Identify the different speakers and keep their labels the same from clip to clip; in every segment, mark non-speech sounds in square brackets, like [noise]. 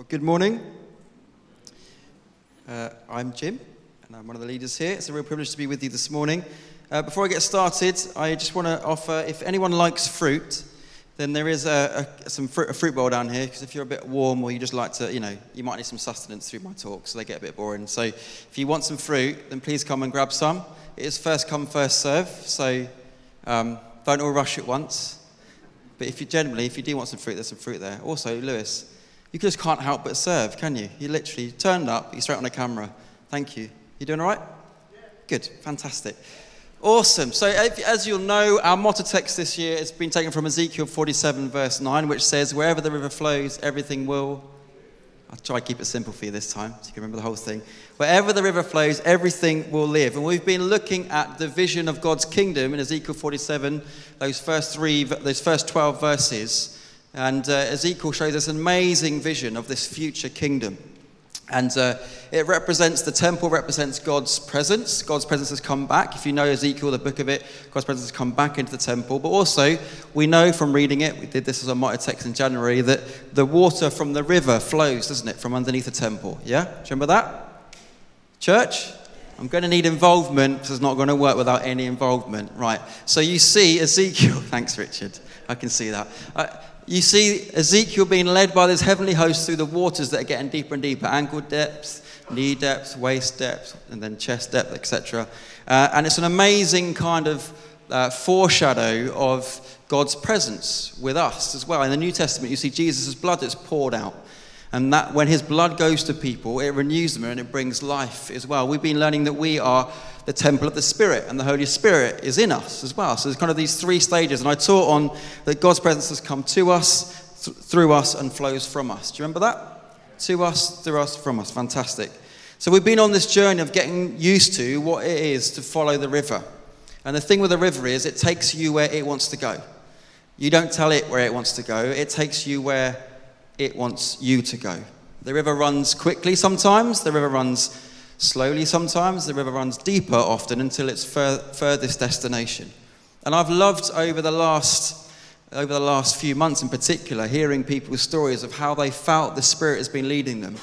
Speaker 1: Well, good morning. Uh, I'm Jim, and I'm one of the leaders here. It's a real privilege to be with you this morning. Uh, before I get started, I just want to offer if anyone likes fruit, then there is a, a some fruit, a fruit bowl down here, because if you're a bit warm or you just like to, you know, you might need some sustenance through my talk, so they get a bit boring. So if you want some fruit, then please come and grab some. It is first come, first serve, so um, don't all rush at once. But if you generally, if you do want some fruit, there's some fruit there. Also, Lewis, you just can't help but serve, can you? You literally turned up, you're straight on the camera. Thank you. You doing all right? Good, fantastic. Awesome. So, as you'll know, our motto text this year has been taken from Ezekiel 47, verse 9, which says, Wherever the river flows, everything will. I'll try to keep it simple for you this time so you can remember the whole thing. Wherever the river flows, everything will live. And we've been looking at the vision of God's kingdom in Ezekiel 47, those first three, those first 12 verses. And uh, Ezekiel shows us an amazing vision of this future kingdom. And uh, it represents, the temple represents God's presence. God's presence has come back. If you know Ezekiel, the book of it, God's presence has come back into the temple. But also, we know from reading it, we did this as a motto text in January, that the water from the river flows, doesn't it, from underneath the temple? Yeah? Do you remember that? Church? I'm going to need involvement because it's not going to work without any involvement. Right. So you see Ezekiel. [laughs] Thanks, Richard. I can see that. Uh, you see Ezekiel being led by this heavenly host through the waters that are getting deeper and deeper ankle depth, knee depth, waist depth, and then chest depth, etc. Uh, and it's an amazing kind of uh, foreshadow of God's presence with us as well. In the New Testament, you see Jesus' blood that's poured out. And that when his blood goes to people, it renews them and it brings life as well. We've been learning that we are the temple of the Spirit, and the Holy Spirit is in us as well. So there's kind of these three stages. And I taught on that God's presence has come to us, th- through us, and flows from us. Do you remember that? To us, through us, from us. Fantastic. So we've been on this journey of getting used to what it is to follow the river. And the thing with the river is it takes you where it wants to go. You don't tell it where it wants to go, it takes you where it wants you to go. The river runs quickly sometimes, the river runs slowly sometimes, the river runs deeper often until its fur- furthest destination. And I've loved over the last over the last few months in particular hearing people's stories of how they felt the spirit has been leading them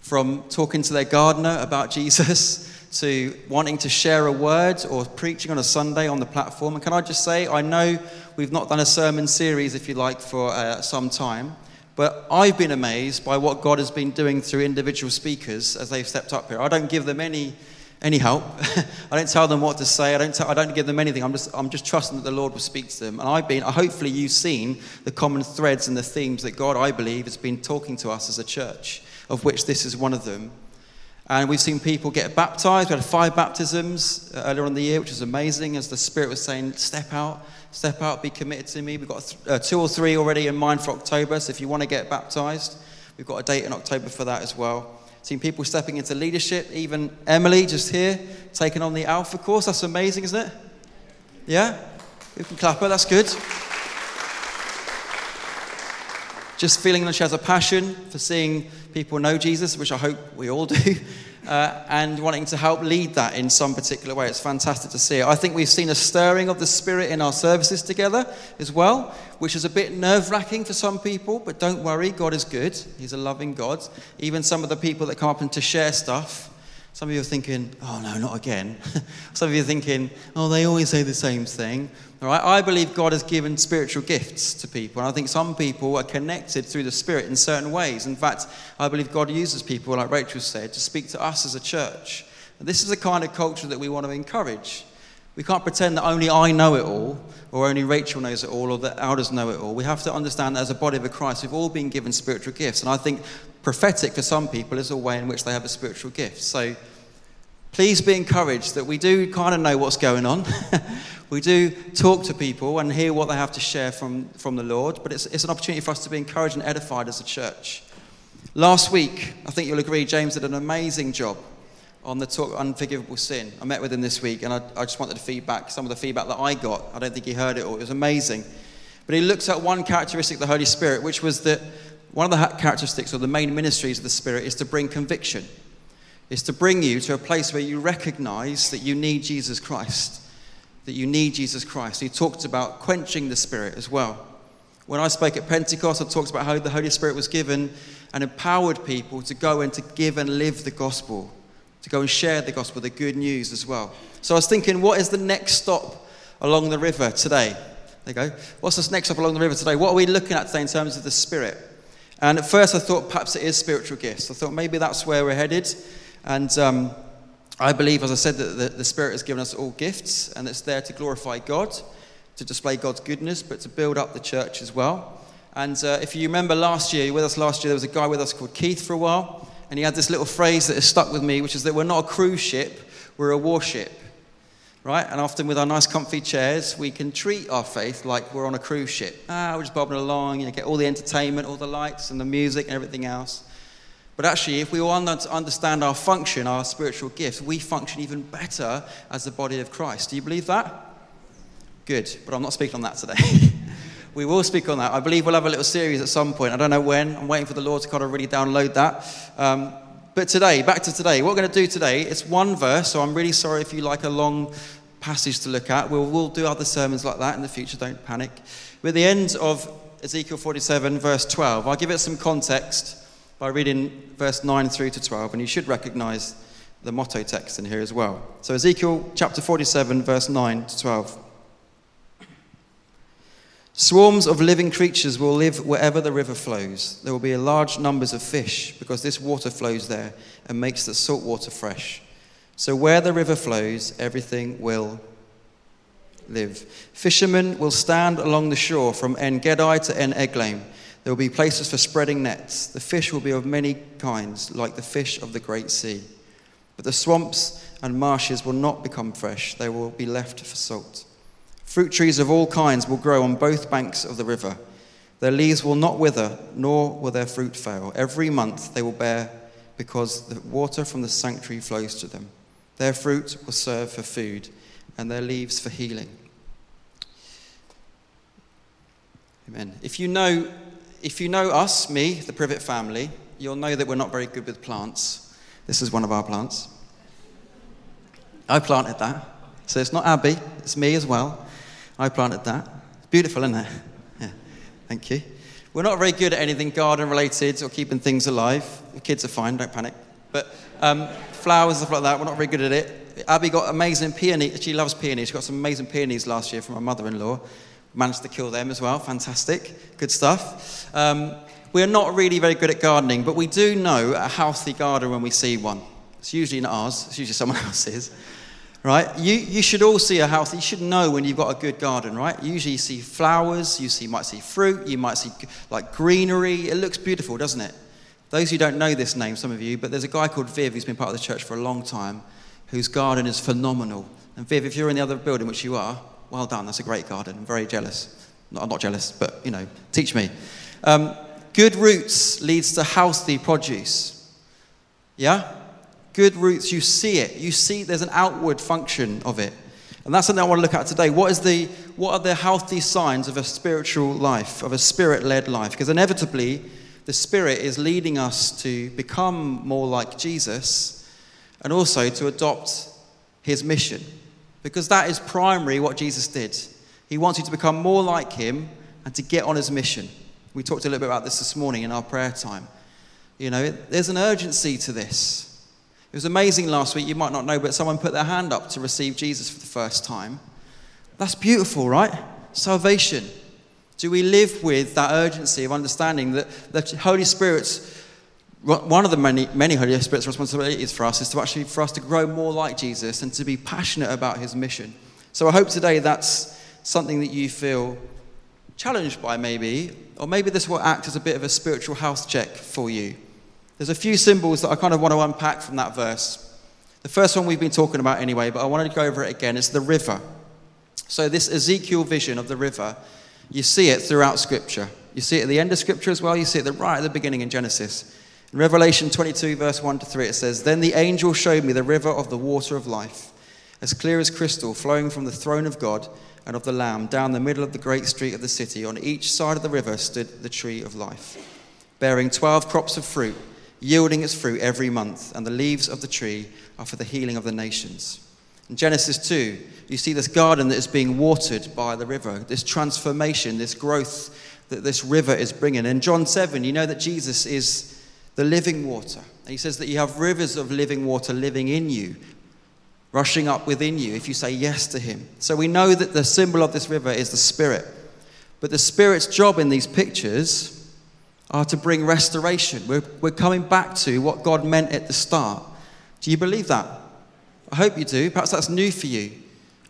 Speaker 1: from talking to their gardener about [laughs] Jesus to wanting to share a word or preaching on a Sunday on the platform. And can I just say, I know we've not done a sermon series, if you like, for uh, some time, but I've been amazed by what God has been doing through individual speakers as they've stepped up here. I don't give them any, any help. [laughs] I don't tell them what to say. I don't, tell, I don't give them anything. I'm just, I'm just trusting that the Lord will speak to them. And I've been, hopefully, you've seen the common threads and the themes that God, I believe, has been talking to us as a church, of which this is one of them. And we've seen people get baptized. We had five baptisms uh, earlier on in the year, which was amazing, as the Spirit was saying, step out step out, be committed to me. We've got th- uh, two or three already in mind for October, so if you want to get baptized, we've got a date in October for that as well. Seen people stepping into leadership, even Emily just here, taking on the Alpha course. That's amazing, isn't it? Yeah? You can clap her, that's good. Just feeling that she has a passion for seeing people know Jesus, which I hope we all do [laughs] uh, and wanting to help lead that in some particular way. It's fantastic to see it. I think we've seen a stirring of the Spirit in our services together as well, which is a bit nerve wracking for some people, but don't worry, God is good. He's a loving God. Even some of the people that come up and to share stuff, some of you are thinking, oh no, not again. [laughs] some of you are thinking, oh, they always say the same thing. All right? I believe God has given spiritual gifts to people, and I think some people are connected through the Spirit in certain ways. In fact, I believe God uses people, like Rachel said, to speak to us as a church. And this is the kind of culture that we want to encourage. We can't pretend that only I know it all, or only Rachel knows it all, or that elders know it all. We have to understand that as a body of Christ, we've all been given spiritual gifts. And I think prophetic for some people is a way in which they have a spiritual gift. So please be encouraged that we do kind of know what's going on. [laughs] we do talk to people and hear what they have to share from, from the Lord, but it's, it's an opportunity for us to be encouraged and edified as a church. Last week, I think you'll agree, James did an amazing job on the talk unforgivable sin. I met with him this week and I, I just wanted to feedback some of the feedback that I got. I don't think he heard it all. It was amazing. But he looks at one characteristic of the Holy Spirit, which was that one of the characteristics or the main ministries of the Spirit is to bring conviction, is to bring you to a place where you recognize that you need Jesus Christ, that you need Jesus Christ. He talked about quenching the Spirit as well. When I spoke at Pentecost, I talked about how the Holy Spirit was given and empowered people to go and to give and live the gospel, to go and share the gospel, the good news as well. So I was thinking, what is the next stop along the river today? There you go. What's this next stop along the river today? What are we looking at today in terms of the Spirit? And at first I thought perhaps it is spiritual gifts. I thought maybe that's where we're headed. And um, I believe, as I said, that the, the Spirit has given us all gifts and it's there to glorify God to display God's goodness, but to build up the church as well. And uh, if you remember last year, you were with us last year, there was a guy with us called Keith for a while, and he had this little phrase that has stuck with me, which is that we're not a cruise ship, we're a warship. Right? And often with our nice comfy chairs, we can treat our faith like we're on a cruise ship. Ah, we're just bobbing along, you know, get all the entertainment, all the lights and the music and everything else. But actually, if we all understand our function, our spiritual gifts, we function even better as the body of Christ. Do you believe that? Good, but I'm not speaking on that today. [laughs] we will speak on that. I believe we'll have a little series at some point. I don't know when. I'm waiting for the Lord to kind of really download that. Um, but today, back to today. What we're going to do today, it's one verse, so I'm really sorry if you like a long passage to look at. We'll, we'll do other sermons like that in the future, don't panic. We're at the end of Ezekiel 47, verse 12. I'll give it some context by reading verse 9 through to 12, and you should recognize the motto text in here as well. So, Ezekiel chapter 47, verse 9 to 12. Swarms of living creatures will live wherever the river flows. There will be large numbers of fish because this water flows there and makes the salt water fresh. So where the river flows, everything will live. Fishermen will stand along the shore from En Gedi to En Eglaim. There will be places for spreading nets. The fish will be of many kinds, like the fish of the great sea. But the swamps and marshes will not become fresh, they will be left for salt. Fruit trees of all kinds will grow on both banks of the river. Their leaves will not wither, nor will their fruit fail. Every month they will bear, because the water from the sanctuary flows to them. Their fruit will serve for food, and their leaves for healing. Amen. If you know, if you know us, me, the Privet family, you'll know that we're not very good with plants. This is one of our plants. I planted that. So it's not Abby, it's me as well. I planted that. It's beautiful, isn't it? Yeah, thank you. We're not very good at anything garden related or keeping things alive. The kids are fine, don't panic. But um, flowers and stuff like that, we're not very good at it. Abby got amazing peonies. She loves peonies. She got some amazing peonies last year from her mother in law. Managed to kill them as well. Fantastic. Good stuff. Um, we're not really very good at gardening, but we do know a healthy garden when we see one. It's usually not ours, it's usually someone [laughs] else's right? You, you should all see a house. You should know when you've got a good garden, right? Usually you see flowers, you see, might see fruit, you might see like greenery. It looks beautiful, doesn't it? Those who don't know this name, some of you, but there's a guy called Viv who's been part of the church for a long time, whose garden is phenomenal. And Viv, if you're in the other building, which you are, well done. That's a great garden. I'm very jealous. I'm not jealous, but you know, teach me. Um, good roots leads to healthy produce. Yeah? Good roots, you see it. You see there's an outward function of it. And that's something I want to look at today. What, is the, what are the healthy signs of a spiritual life, of a spirit led life? Because inevitably, the Spirit is leading us to become more like Jesus and also to adopt his mission. Because that is primary what Jesus did. He wants you to become more like him and to get on his mission. We talked a little bit about this this morning in our prayer time. You know, there's an urgency to this. It was amazing last week, you might not know, but someone put their hand up to receive Jesus for the first time. That's beautiful, right? Salvation. Do we live with that urgency of understanding that the Holy Spirit's one of the many, many Holy Spirit's responsibilities for us is to actually for us to grow more like Jesus and to be passionate about his mission. So I hope today that's something that you feel challenged by, maybe, or maybe this will act as a bit of a spiritual health check for you. There's a few symbols that I kind of want to unpack from that verse. The first one we've been talking about anyway, but I wanted to go over it again. It's the river. So, this Ezekiel vision of the river, you see it throughout Scripture. You see it at the end of Scripture as well. You see it right at the beginning in Genesis. In Revelation 22, verse 1 to 3, it says, Then the angel showed me the river of the water of life, as clear as crystal, flowing from the throne of God and of the Lamb down the middle of the great street of the city. On each side of the river stood the tree of life, bearing 12 crops of fruit yielding its fruit every month, and the leaves of the tree are for the healing of the nations. In Genesis 2, you see this garden that is being watered by the river, this transformation, this growth that this river is bringing. In John 7, you know that Jesus is the living water. And he says that you have rivers of living water living in you, rushing up within you if you say yes to him. So we know that the symbol of this river is the Spirit. But the Spirit's job in these pictures are to bring restoration. We're, we're coming back to what God meant at the start. Do you believe that? I hope you do. Perhaps that's new for you.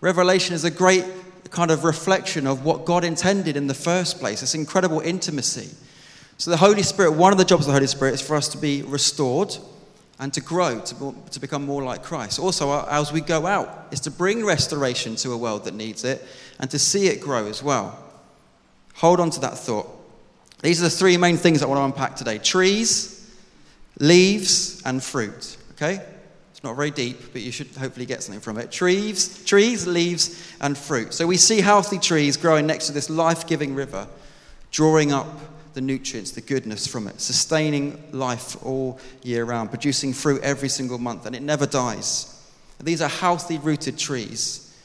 Speaker 1: Revelation is a great kind of reflection of what God intended in the first place. It's incredible intimacy. So, the Holy Spirit, one of the jobs of the Holy Spirit is for us to be restored and to grow, to, to become more like Christ. Also, uh, as we go out, is to bring restoration to a world that needs it and to see it grow as well. Hold on to that thought. These are the three main things I want to unpack today trees, leaves, and fruit. Okay? It's not very deep, but you should hopefully get something from it. Trees, trees, leaves, and fruit. So we see healthy trees growing next to this life giving river, drawing up the nutrients, the goodness from it, sustaining life all year round, producing fruit every single month, and it never dies. These are healthy rooted trees.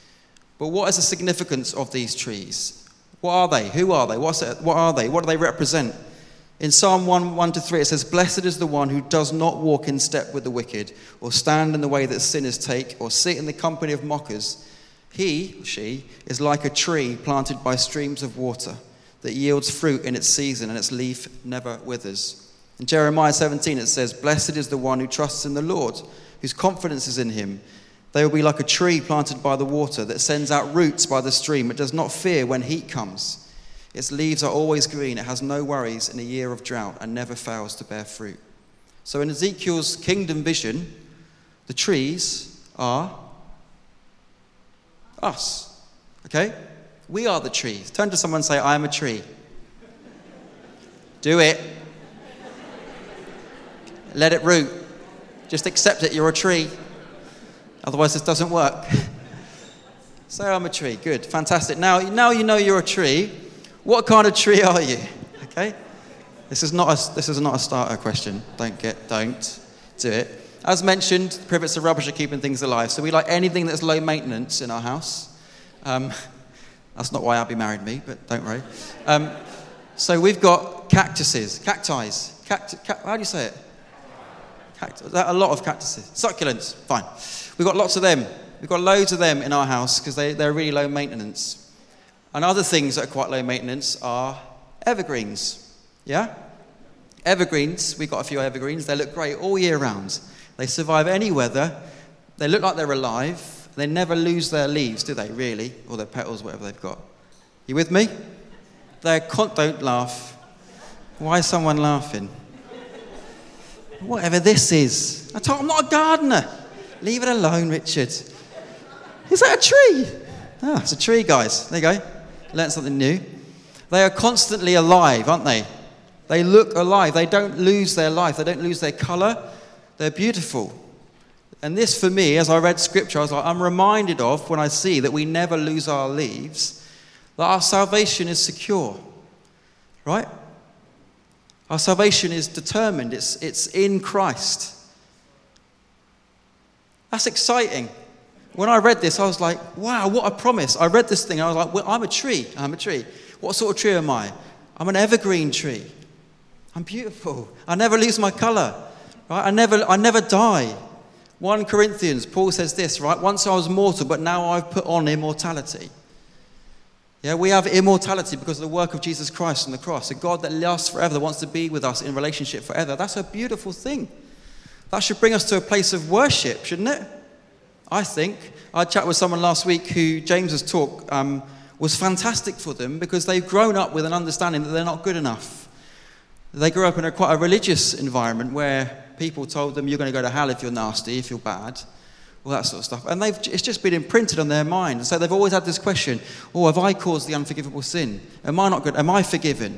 Speaker 1: But what is the significance of these trees? What are they? Who are they? What's it, what are they? What do they represent? In Psalm 1 1 to 3, it says, Blessed is the one who does not walk in step with the wicked, or stand in the way that sinners take, or sit in the company of mockers. He, she, is like a tree planted by streams of water that yields fruit in its season, and its leaf never withers. In Jeremiah 17, it says, Blessed is the one who trusts in the Lord, whose confidence is in him. They will be like a tree planted by the water that sends out roots by the stream. It does not fear when heat comes. Its leaves are always green. It has no worries in a year of drought and never fails to bear fruit. So, in Ezekiel's kingdom vision, the trees are us. Okay? We are the trees. Turn to someone and say, I am a tree. Do it. Let it root. Just accept it. You're a tree. Otherwise, this doesn't work. [laughs] Say, I'm a tree. Good, fantastic. Now, now you know you're a tree. What kind of tree are you? [laughs] Okay? This is not a, this is not a starter question. Don't get, don't do it. As mentioned, privets of rubbish are keeping things alive. So we like anything that's low maintenance in our house. Um, [laughs] that's not why Abby married me, but don't worry. Um, so we've got cactuses, cacti. Cact- ca- how do you say it? A lot of cactuses. Succulents, fine. We've got lots of them. We've got loads of them in our house because they, they're really low maintenance. And other things that are quite low maintenance are evergreens. Yeah? Evergreens, we've got a few evergreens. They look great all year round. They survive any weather. They look like they're alive. They never lose their leaves, do they, really? Or their petals, whatever they've got. You with me? They're con- don't laugh. Why is someone laughing? Whatever this is. I told, I'm not a gardener. Leave it alone, Richard. Is that a tree? Ah, it's a tree, guys. There you go. Learn something new. They are constantly alive, aren't they? They look alive. They don't lose their life. They don't lose their color. They're beautiful. And this, for me, as I read scripture, I was like, I'm reminded of when I see that we never lose our leaves, that our salvation is secure. Right? Our salvation is determined, it's, it's in Christ. That's exciting. When I read this, I was like, wow, what a promise. I read this thing, I was like, well, I'm a tree. I'm a tree. What sort of tree am I? I'm an evergreen tree. I'm beautiful. I never lose my color. Right? I never, I never die. 1 Corinthians, Paul says this, right? Once I was mortal, but now I've put on immortality. Yeah, we have immortality because of the work of Jesus Christ on the cross. A God that lasts forever, that wants to be with us in relationship forever. That's a beautiful thing. That should bring us to a place of worship, shouldn't it? I think. I chatted with someone last week who James's talk um, was fantastic for them because they've grown up with an understanding that they're not good enough. They grew up in a quite a religious environment where people told them you're going to go to hell if you're nasty, if you're bad, all that sort of stuff. And it's just been imprinted on their mind. So they've always had this question oh, have I caused the unforgivable sin? Am I not good? Am I forgiven?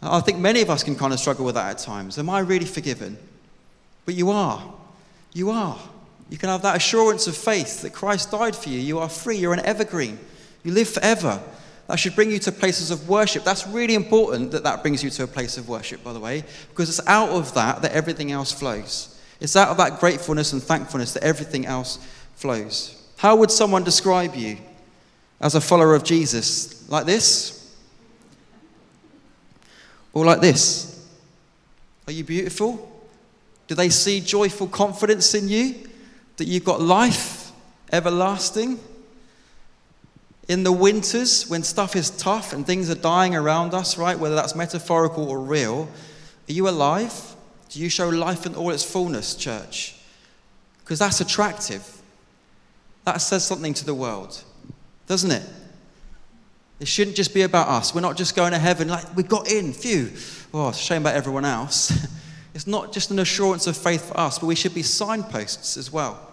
Speaker 1: I think many of us can kind of struggle with that at times. Am I really forgiven? But you are. You are. You can have that assurance of faith that Christ died for you. You are free. You're an evergreen. You live forever. That should bring you to places of worship. That's really important that that brings you to a place of worship, by the way, because it's out of that that everything else flows. It's out of that gratefulness and thankfulness that everything else flows. How would someone describe you as a follower of Jesus? Like this? Or like this Are you beautiful? Do they see joyful confidence in you? That you've got life everlasting? In the winters, when stuff is tough and things are dying around us, right, whether that's metaphorical or real, are you alive? Do you show life in all its fullness, church? Because that's attractive. That says something to the world, doesn't it? It shouldn't just be about us. We're not just going to heaven like we got in, phew. Oh, shame about everyone else. [laughs] It's not just an assurance of faith for us, but we should be signposts as well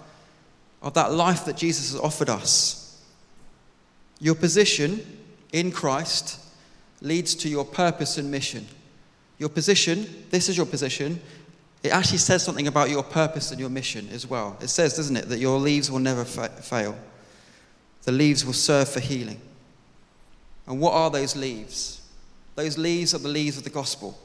Speaker 1: of that life that Jesus has offered us. Your position in Christ leads to your purpose and mission. Your position, this is your position, it actually says something about your purpose and your mission as well. It says, doesn't it, that your leaves will never fa- fail. The leaves will serve for healing. And what are those leaves? Those leaves are the leaves of the gospel.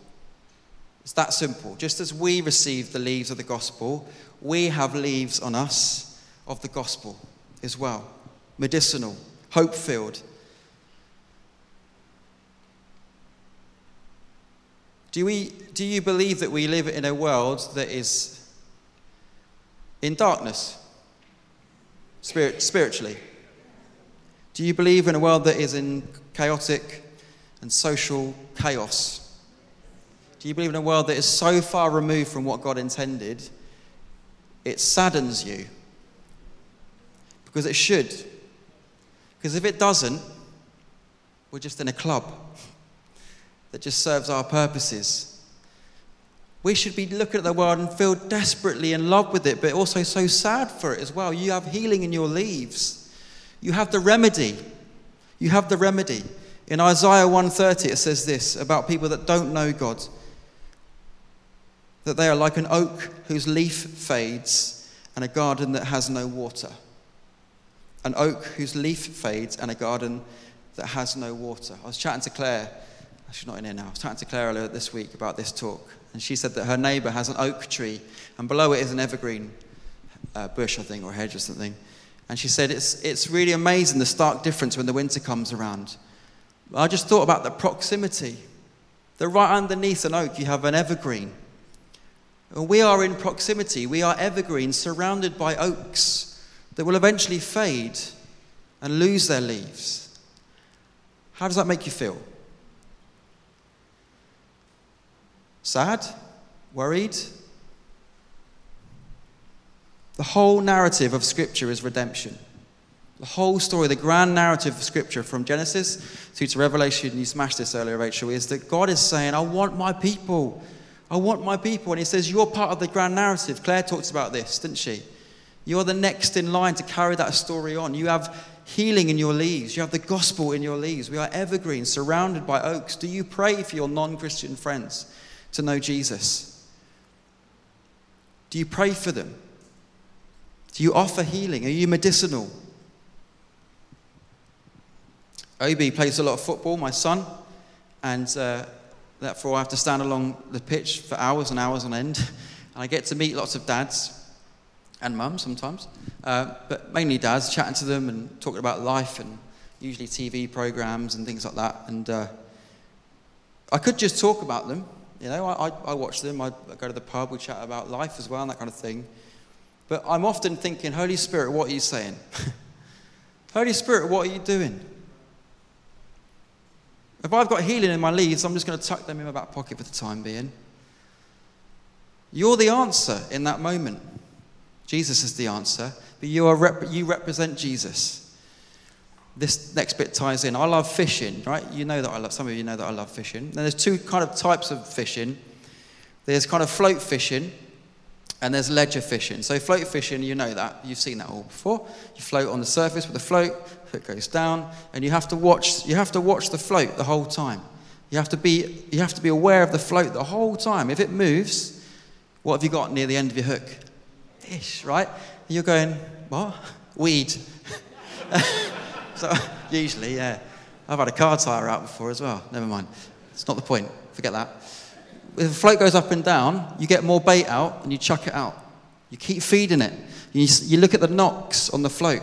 Speaker 1: It's that simple. Just as we receive the leaves of the gospel, we have leaves on us of the gospel as well medicinal, hope filled. Do, we, do you believe that we live in a world that is in darkness, spirit, spiritually? Do you believe in a world that is in chaotic and social chaos? Do you believe in a world that is so far removed from what God intended, it saddens you? Because it should. Because if it doesn't, we're just in a club that just serves our purposes. We should be looking at the world and feel desperately in love with it, but also so sad for it as well. You have healing in your leaves. You have the remedy. You have the remedy. In Isaiah 130 it says this about people that don't know God. That they are like an oak whose leaf fades and a garden that has no water. An oak whose leaf fades and a garden that has no water. I was chatting to Claire, she's not in here now, I was chatting to Claire earlier this week about this talk, and she said that her neighbour has an oak tree, and below it is an evergreen uh, bush, I think, or hedge or something. And she said, it's, it's really amazing the stark difference when the winter comes around. I just thought about the proximity. That right underneath an oak, you have an evergreen. We are in proximity. We are evergreens surrounded by oaks that will eventually fade and lose their leaves. How does that make you feel? Sad? Worried? The whole narrative of Scripture is redemption. The whole story, the grand narrative of Scripture from Genesis through to Revelation, you smashed this earlier, Rachel, is that God is saying, I want my people. I want my people. And He says, You're part of the grand narrative. Claire talks about this, didn't she? You're the next in line to carry that story on. You have healing in your leaves, you have the gospel in your leaves. We are evergreens surrounded by oaks. Do you pray for your non Christian friends to know Jesus? Do you pray for them? Do you offer healing? Are you medicinal? Obi plays a lot of football, my son, and uh, therefore I have to stand along the pitch for hours and hours on end. And I get to meet lots of dads and mums sometimes, uh, but mainly dads, chatting to them and talking about life and usually TV programs and things like that. And uh, I could just talk about them. You know, I, I, I watch them, I go to the pub, we chat about life as well and that kind of thing. But I'm often thinking, Holy Spirit, what are you saying? [laughs] Holy Spirit, what are you doing? If I've got healing in my leaves, I'm just going to tuck them in my back pocket for the time being. You're the answer in that moment. Jesus is the answer, but you, are rep- you represent Jesus. This next bit ties in. I love fishing, right? You know that I love, some of you know that I love fishing. And there's two kind of types of fishing. There's kind of float fishing, and there's ledger fishing. So float fishing, you know that. You've seen that all before. You float on the surface with a float, it goes down, and you have to watch you have to watch the float the whole time. You have to be you have to be aware of the float the whole time. If it moves, what have you got near the end of your hook? Fish, right? You're going, what? Weed. [laughs] so usually, yeah. I've had a car tire out before as well. Never mind. It's not the point. Forget that if the float goes up and down, you get more bait out and you chuck it out. You keep feeding it. You, you look at the knocks on the float.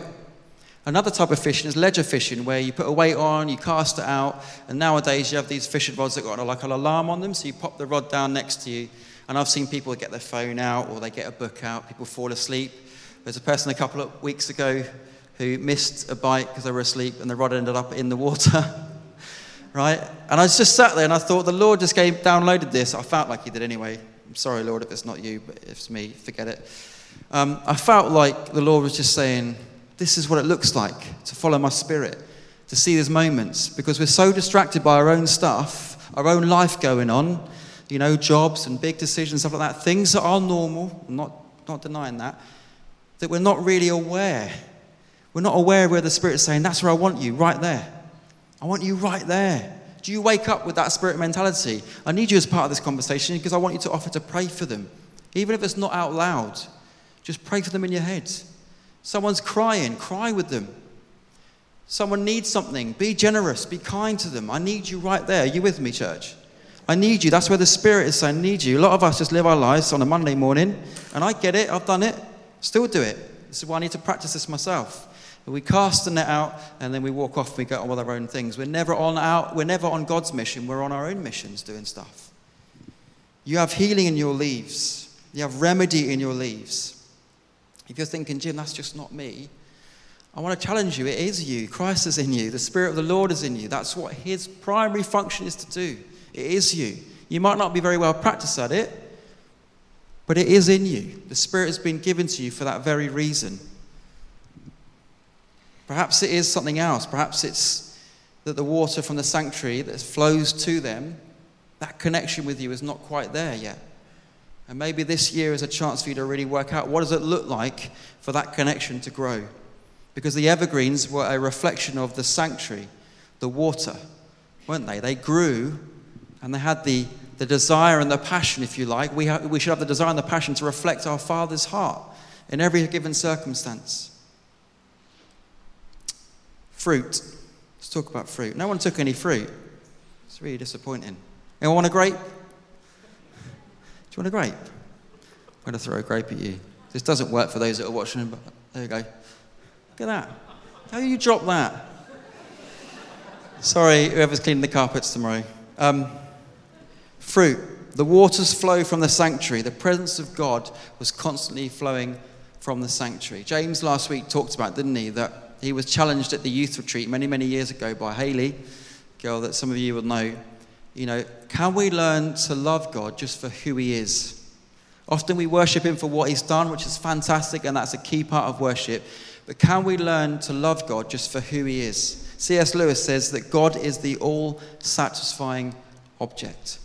Speaker 1: Another type of fishing is ledger fishing, where you put a weight on, you cast it out, and nowadays you have these fishing rods that got like an alarm on them, so you pop the rod down next to you. And I've seen people get their phone out or they get a book out, people fall asleep. There's a person a couple of weeks ago who missed a bite because they were asleep and the rod ended up in the water. [laughs] right? And I just sat there and I thought, the Lord just gave, downloaded this. I felt like He did anyway. I'm sorry, Lord, if it's not you, but if it's me, forget it. Um, I felt like the Lord was just saying, this is what it looks like to follow my spirit, to see these moments, because we're so distracted by our own stuff, our own life going on, you know, jobs and big decisions, stuff like that, things that are normal, I'm not, not denying that, that we're not really aware. We're not aware where the Spirit's saying, That's where I want you, right there. I want you right there. Do you wake up with that spirit mentality? I need you as part of this conversation because I want you to offer to pray for them. Even if it's not out loud, just pray for them in your head. Someone's crying, cry with them. Someone needs something, be generous, be kind to them. I need you right there. Are you with me, church? I need you. That's where the Spirit is saying, I need you. A lot of us just live our lives on a Monday morning, and I get it, I've done it, still do it. This is why I need to practice this myself. We cast the net out and then we walk off and we go on with our own things. We're never on out, we're never on God's mission, we're on our own missions doing stuff. You have healing in your leaves. You have remedy in your leaves. If you're thinking, Jim, that's just not me, I want to challenge you. It is you. Christ is in you. The Spirit of the Lord is in you. That's what His primary function is to do. It is you. You might not be very well practiced at it, but it is in you. The Spirit has been given to you for that very reason. Perhaps it is something else. Perhaps it's that the water from the sanctuary that flows to them, that connection with you is not quite there yet. And maybe this year is a chance for you to really work out what does it look like for that connection to grow. Because the evergreens were a reflection of the sanctuary, the water, weren't they? They grew and they had the, the desire and the passion, if you like. We, ha- we should have the desire and the passion to reflect our Father's heart in every given circumstance. Fruit. Let's talk about fruit. No one took any fruit. It's really disappointing. Anyone want a grape? Do you want a grape? I'm going to throw a grape at you. This doesn't work for those that are watching, but there you go. Look at that. How do you drop that? Sorry, whoever's cleaning the carpets tomorrow. Um, fruit. The waters flow from the sanctuary. The presence of God was constantly flowing from the sanctuary. James last week talked about, didn't he, that he was challenged at the youth retreat many, many years ago by Haley, girl that some of you will know, you know, can we learn to love God just for who He is? Often we worship Him for what He's done, which is fantastic, and that's a key part of worship. But can we learn to love God just for who He is? C.S. Lewis says that God is the all satisfying object.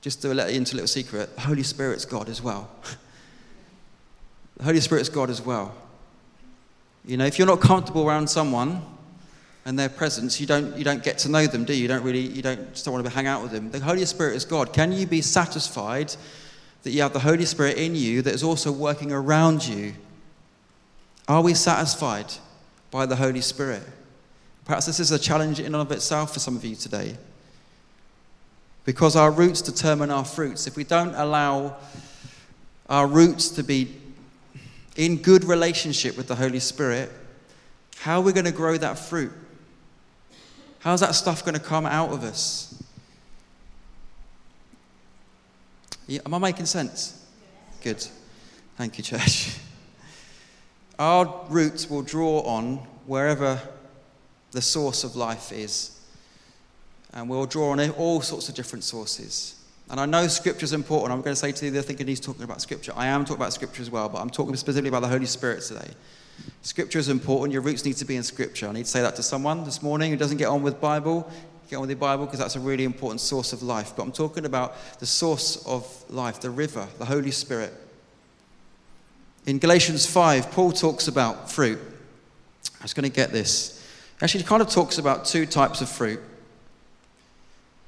Speaker 1: Just to let you into a little secret, the Holy Spirit's God as well. [laughs] the Holy Spirit's God as well. You know, if you're not comfortable around someone, and their presence, you don't, you don't get to know them, do you? You don't really, you don't just don't want to hang out with them. The Holy Spirit is God. Can you be satisfied that you have the Holy Spirit in you that is also working around you? Are we satisfied by the Holy Spirit? Perhaps this is a challenge in and of itself for some of you today. Because our roots determine our fruits. If we don't allow our roots to be in good relationship with the Holy Spirit, how are we going to grow that fruit? How's that stuff going to come out of us? Am I making sense? Good. Thank you, church. [laughs] Our roots will draw on wherever the source of life is. And we'll draw on all sorts of different sources. And I know scripture is important. I'm going to say to you, they're thinking he's talking about scripture. I am talking about scripture as well, but I'm talking specifically about the Holy Spirit today. Scripture is important. Your roots need to be in Scripture. I need to say that to someone this morning who doesn't get on with Bible. Get on with the Bible because that's a really important source of life. But I'm talking about the source of life, the river, the Holy Spirit. In Galatians 5, Paul talks about fruit. I was going to get this. Actually, he kind of talks about two types of fruit.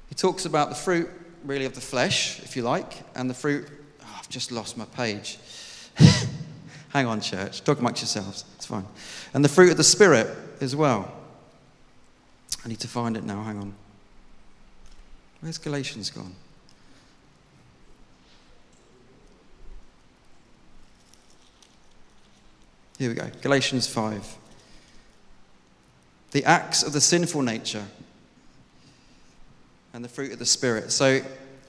Speaker 1: He talks about the fruit, really, of the flesh, if you like, and the fruit. Oh, I've just lost my page. [laughs] Hang on, church. Talk amongst yourselves. It's fine. And the fruit of the Spirit as well. I need to find it now. Hang on. Where's Galatians gone? Here we go. Galatians 5. the acts of the sinful nature, and the fruit of the Spirit. So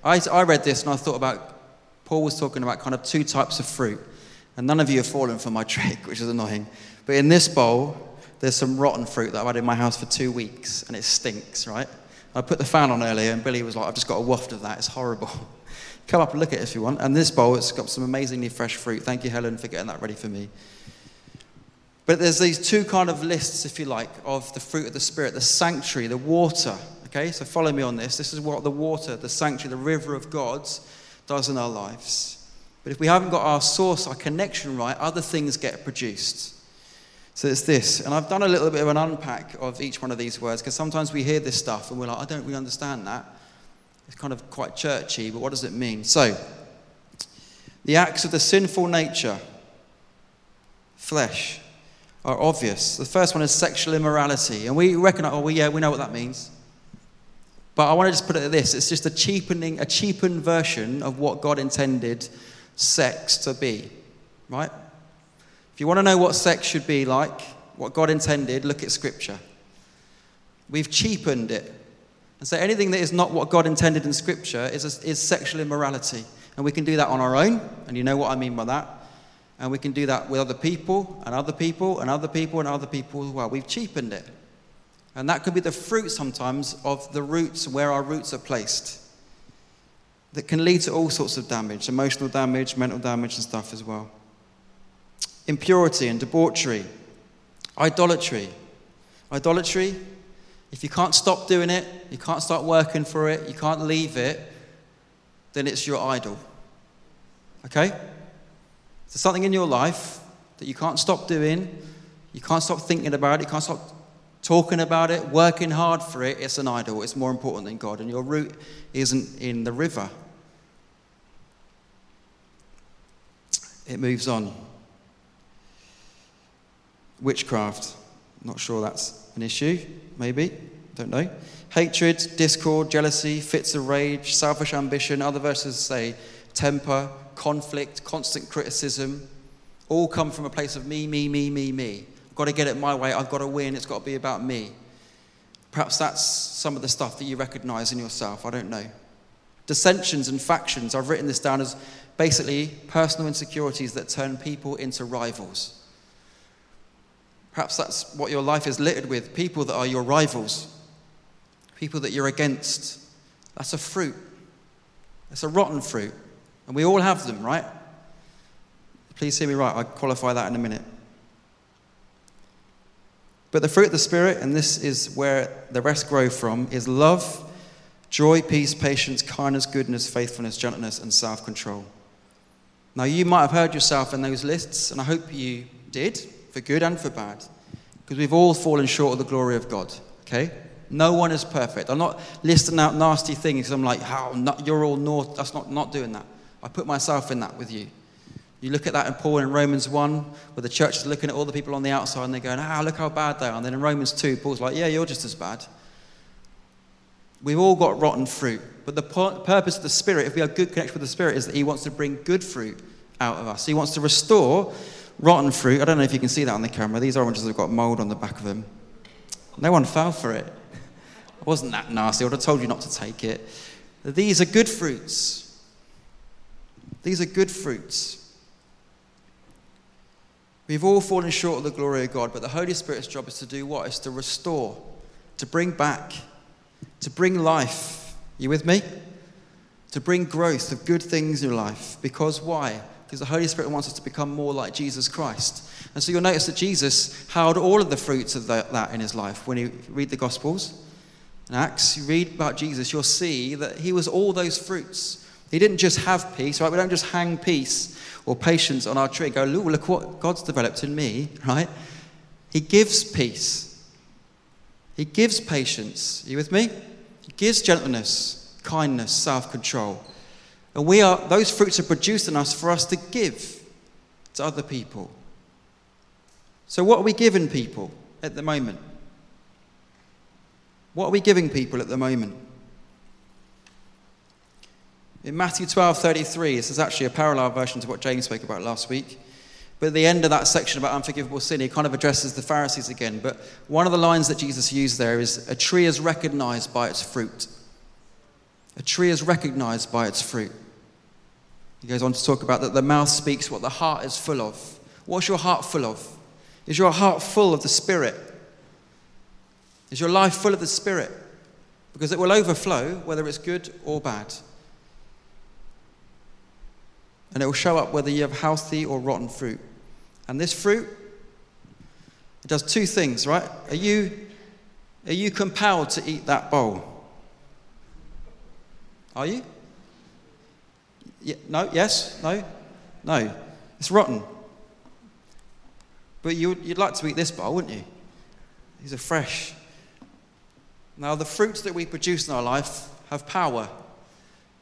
Speaker 1: I, I read this and I thought about, Paul was talking about kind of two types of fruit. And none of you have fallen for my [laughs] trick, which is annoying. But in this bowl, there's some rotten fruit that I've had in my house for two weeks and it stinks, right? I put the fan on earlier and Billy was like, I've just got a waft of that. It's horrible. [laughs] Come up and look at it if you want. And this bowl, it's got some amazingly fresh fruit. Thank you, Helen, for getting that ready for me. But there's these two kind of lists, if you like, of the fruit of the Spirit the sanctuary, the water. Okay, so follow me on this. This is what the water, the sanctuary, the river of God's does in our lives. But if we haven't got our source, our connection right, other things get produced. So it's this. And I've done a little bit of an unpack of each one of these words because sometimes we hear this stuff and we're like, I don't really understand that. It's kind of quite churchy, but what does it mean? So, the acts of the sinful nature, flesh, are obvious. The first one is sexual immorality. And we recognize, oh, well, yeah, we know what that means. But I want to just put it at this it's just a cheapening, a cheapened version of what God intended sex to be, right? If you want to know what sex should be like, what God intended, look at Scripture. We've cheapened it. And so anything that is not what God intended in Scripture is, a, is sexual immorality. And we can do that on our own, and you know what I mean by that. And we can do that with other people, and other people, and other people, and other people as well. We've cheapened it. And that could be the fruit sometimes of the roots, where our roots are placed, that can lead to all sorts of damage emotional damage, mental damage, and stuff as well. Impurity and debauchery, idolatry. Idolatry, if you can't stop doing it, you can't start working for it, you can't leave it, then it's your idol. Okay? There's something in your life that you can't stop doing, you can't stop thinking about it, you can't stop talking about it, working hard for it, it's an idol. It's more important than God. And your root isn't in the river. It moves on. Witchcraft. Not sure that's an issue. Maybe. Don't know. Hatred, discord, jealousy, fits of rage, selfish ambition. Other verses say temper, conflict, constant criticism. All come from a place of me, me, me, me, me. I've got to get it my way. I've got to win. It's got to be about me. Perhaps that's some of the stuff that you recognize in yourself. I don't know. Dissensions and factions. I've written this down as basically personal insecurities that turn people into rivals. Perhaps that's what your life is littered with people that are your rivals, people that you're against. That's a fruit. It's a rotten fruit. And we all have them, right? Please hear me right. I'll qualify that in a minute. But the fruit of the Spirit, and this is where the rest grow from, is love, joy, peace, patience, kindness, goodness, faithfulness, gentleness, and self control. Now, you might have heard yourself in those lists, and I hope you did, for good and for bad, because we've all fallen short of the glory of God, okay? No one is perfect. I'm not listing out nasty things I'm like, how, not, you're all north. That's not, not doing that. I put myself in that with you. You look at that in Paul in Romans 1, where the church is looking at all the people on the outside and they're going, ah, look how bad they are. And then in Romans 2, Paul's like, yeah, you're just as bad. We've all got rotten fruit. But the purpose of the Spirit, if we have good connection with the Spirit, is that He wants to bring good fruit out of us. He wants to restore rotten fruit. I don't know if you can see that on the camera. These oranges have got mold on the back of them. No one fell for it. It wasn't that nasty. I would have told you not to take it. These are good fruits. These are good fruits. We've all fallen short of the glory of God, but the Holy Spirit's job is to do what? Is to restore, to bring back, to bring life. You with me? To bring growth of good things in your life. Because why? Because the Holy Spirit wants us to become more like Jesus Christ. And so you'll notice that Jesus held all of the fruits of that in his life. When you read the Gospels and Acts, you read about Jesus, you'll see that he was all those fruits. He didn't just have peace, right? We don't just hang peace or patience on our tree go, look, look what God's developed in me, [laughs] right? He gives peace. He gives patience. Are you with me? He gives gentleness, kindness, self control. And we are, those fruits are produced in us for us to give to other people. So, what are we giving people at the moment? What are we giving people at the moment? In Matthew 12 33, this is actually a parallel version to what James spoke about last week. But at the end of that section about unforgivable sin, he kind of addresses the Pharisees again. But one of the lines that Jesus used there is a tree is recognized by its fruit. A tree is recognized by its fruit. He goes on to talk about that the mouth speaks what the heart is full of. What's your heart full of? Is your heart full of the Spirit? Is your life full of the Spirit? Because it will overflow, whether it's good or bad. And it will show up whether you have healthy or rotten fruit. And this fruit, it does two things, right? Are you, are you compelled to eat that bowl? Are you? Yeah, no? Yes? No? No. It's rotten. But you, you'd like to eat this bowl, wouldn't you? These are fresh. Now, the fruits that we produce in our life have power.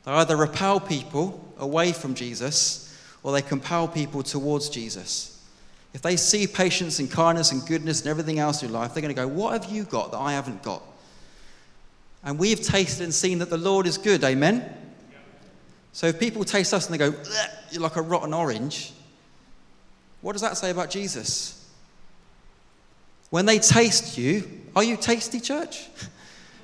Speaker 1: They either repel people away from Jesus or they compel people towards Jesus. If they see patience and kindness and goodness and everything else in life, they're going to go, What have you got that I haven't got? And we've tasted and seen that the Lord is good. Amen? So if people taste us and they go, You're like a rotten orange, what does that say about Jesus? When they taste you, are you tasty, church? [laughs]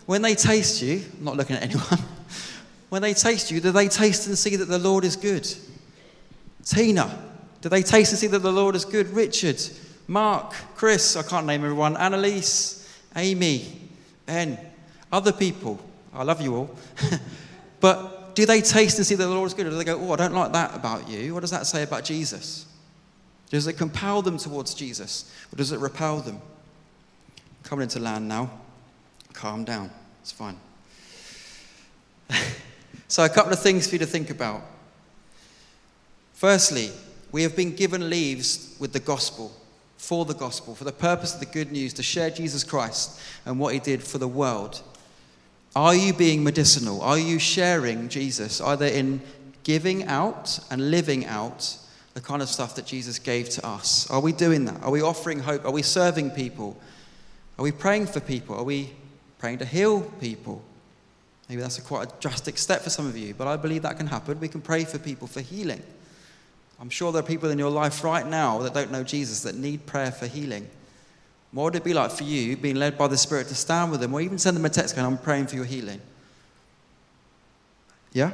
Speaker 1: When they taste you, I'm not looking at anyone, [laughs] when they taste you, do they taste and see that the Lord is good? Tina, do they taste and see that the Lord is good? Richard, Mark, Chris, I can't name everyone, Annalise, Amy, Ben, other people. I love you all. [laughs] but do they taste and see that the Lord is good? Or do they go, oh, I don't like that about you? What does that say about Jesus? Does it compel them towards Jesus? Or does it repel them? Coming into land now. Calm down. It's fine. [laughs] so, a couple of things for you to think about. Firstly, we have been given leaves with the gospel, for the gospel, for the purpose of the good news, to share Jesus Christ and what he did for the world. Are you being medicinal? Are you sharing Jesus, either in giving out and living out the kind of stuff that Jesus gave to us? Are we doing that? Are we offering hope? Are we serving people? Are we praying for people? Are we praying to heal people? Maybe that's a quite a drastic step for some of you, but I believe that can happen. We can pray for people for healing. I'm sure there are people in your life right now that don't know Jesus that need prayer for healing. What would it be like for you, being led by the Spirit, to stand with them or even send them a text going, I'm praying for your healing? Yeah?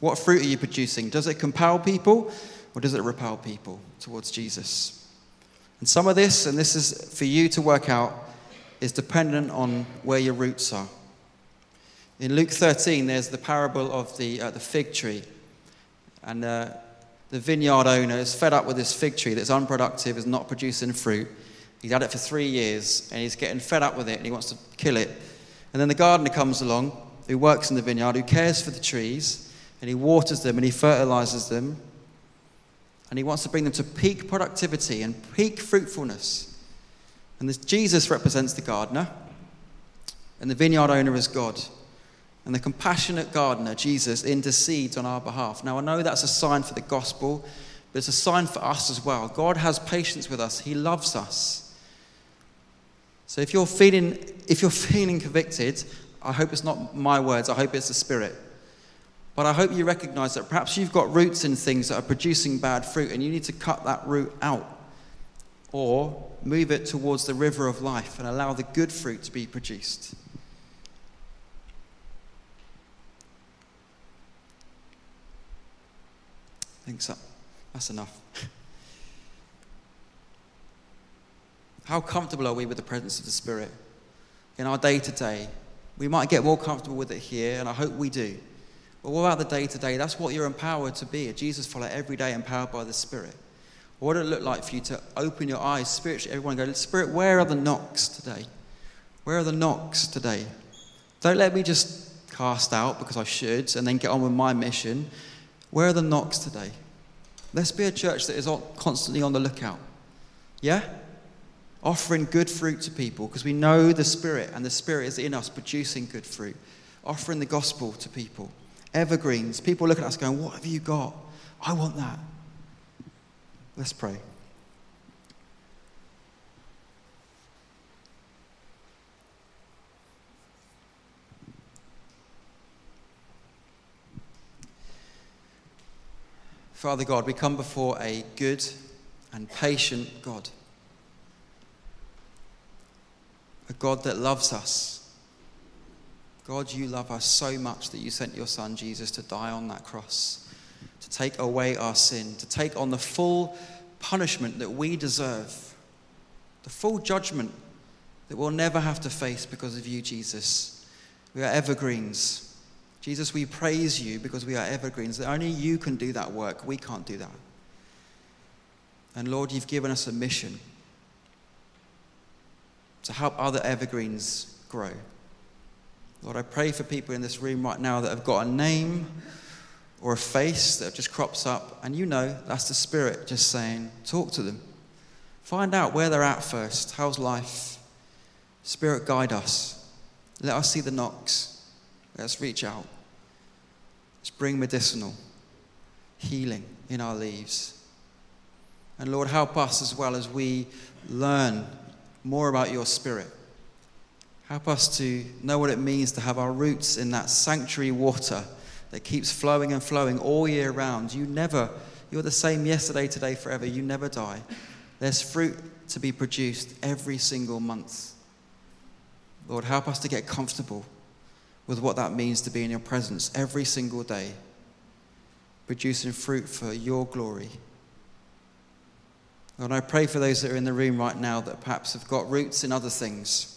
Speaker 1: What fruit are you producing? Does it compel people or does it repel people towards Jesus? And some of this, and this is for you to work out, is dependent on where your roots are. In Luke 13, there's the parable of the, uh, the fig tree. And uh, the vineyard owner is fed up with this fig tree that's unproductive, is not producing fruit. He's had it for three years and he's getting fed up with it and he wants to kill it. And then the gardener comes along who works in the vineyard, who cares for the trees, and he waters them and he fertilizes them. And he wants to bring them to peak productivity and peak fruitfulness. And this Jesus represents the gardener, and the vineyard owner is God. And the compassionate gardener, Jesus, intercedes on our behalf. Now, I know that's a sign for the gospel, but it's a sign for us as well. God has patience with us, He loves us. So if you're feeling, if you're [laughs] feeling convicted, I hope it's not my words, I hope it's the Spirit. But I hope you recognize that perhaps you've got roots in things that are producing bad fruit and you need to cut that root out or move it towards the river of life and allow the good fruit to be produced. I think so. That's enough. How comfortable are we with the presence of the Spirit in our day to day? We might get more comfortable with it here, and I hope we do. But what about the day to day? That's what you're empowered to be a Jesus follower every day, empowered by the Spirit. What would it look like for you to open your eyes spiritually? Everyone go, Spirit, where are the knocks today? Where are the knocks today? Don't let me just cast out because I should and then get on with my mission. Where are the knocks today? Let's be a church that is constantly on the lookout. Yeah? Offering good fruit to people because we know the Spirit and the Spirit is in us producing good fruit. Offering the gospel to people. Evergreens. People look at us going, What have you got? I want that. Let's pray. Father God, we come before a good and patient God. A God that loves us. God, you love us so much that you sent your Son Jesus to die on that cross, to take away our sin, to take on the full punishment that we deserve, the full judgment that we'll never have to face because of you, Jesus. We are evergreens. Jesus, we praise you because we are evergreens. Only you can do that work. We can't do that. And Lord, you've given us a mission to help other evergreens grow. Lord, I pray for people in this room right now that have got a name or a face that just crops up, and you know that's the Spirit just saying, talk to them. Find out where they're at first. How's life? Spirit, guide us. Let us see the knocks. Let us reach out. Let's bring medicinal healing in our leaves. And Lord, help us as well as we learn more about your Spirit. Help us to know what it means to have our roots in that sanctuary water that keeps flowing and flowing all year round. You never, you're the same yesterday, today, forever. You never die. There's fruit to be produced every single month. Lord, help us to get comfortable with what that means to be in your presence every single day, producing fruit for your glory. And I pray for those that are in the room right now that perhaps have got roots in other things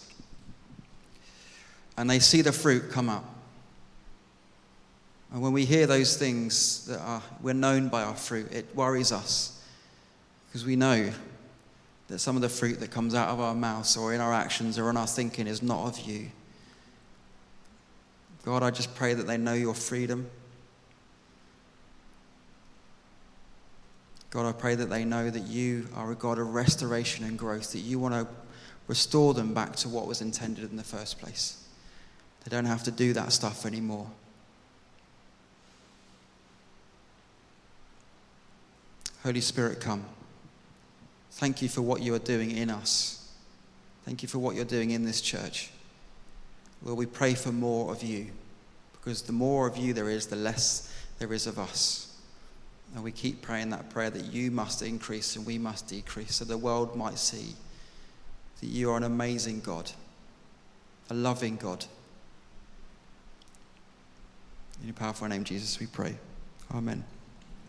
Speaker 1: and they see the fruit come up. And when we hear those things that are, we're known by our fruit, it worries us because we know that some of the fruit that comes out of our mouths or in our actions or in our thinking is not of you. God, I just pray that they know your freedom. God, I pray that they know that you are a God of restoration and growth, that you want to restore them back to what was intended in the first place. They don't have to do that stuff anymore. Holy Spirit, come. Thank you for what you are doing in us. Thank you for what you're doing in this church. Lord, we pray for more of you because the more of you there is, the less there is of us. And we keep praying that prayer that you must increase and we must decrease so the world might see that you are an amazing God, a loving God. In your powerful name, Jesus, we pray. Amen.